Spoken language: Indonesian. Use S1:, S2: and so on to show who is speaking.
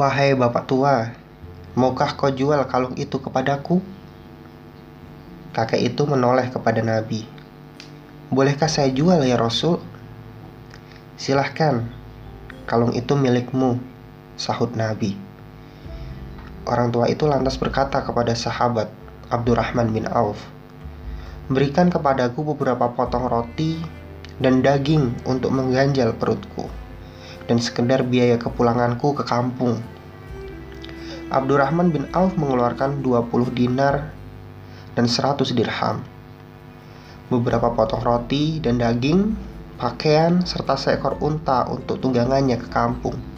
S1: Wahai bapak tua, maukah kau jual kalung itu kepadaku? Kakek itu menoleh kepada Nabi. Bolehkah saya jual ya Rasul? Silahkan, kalung itu milikmu, sahut Nabi. Orang tua itu lantas berkata kepada sahabat Abdurrahman bin Auf, Berikan kepadaku beberapa potong roti dan daging untuk mengganjal perutku dan sekedar biaya kepulanganku ke kampung. Abdurrahman bin Auf mengeluarkan 20 dinar dan 100 dirham. Beberapa potong roti dan daging, pakaian, serta seekor unta untuk tunggangannya ke kampung.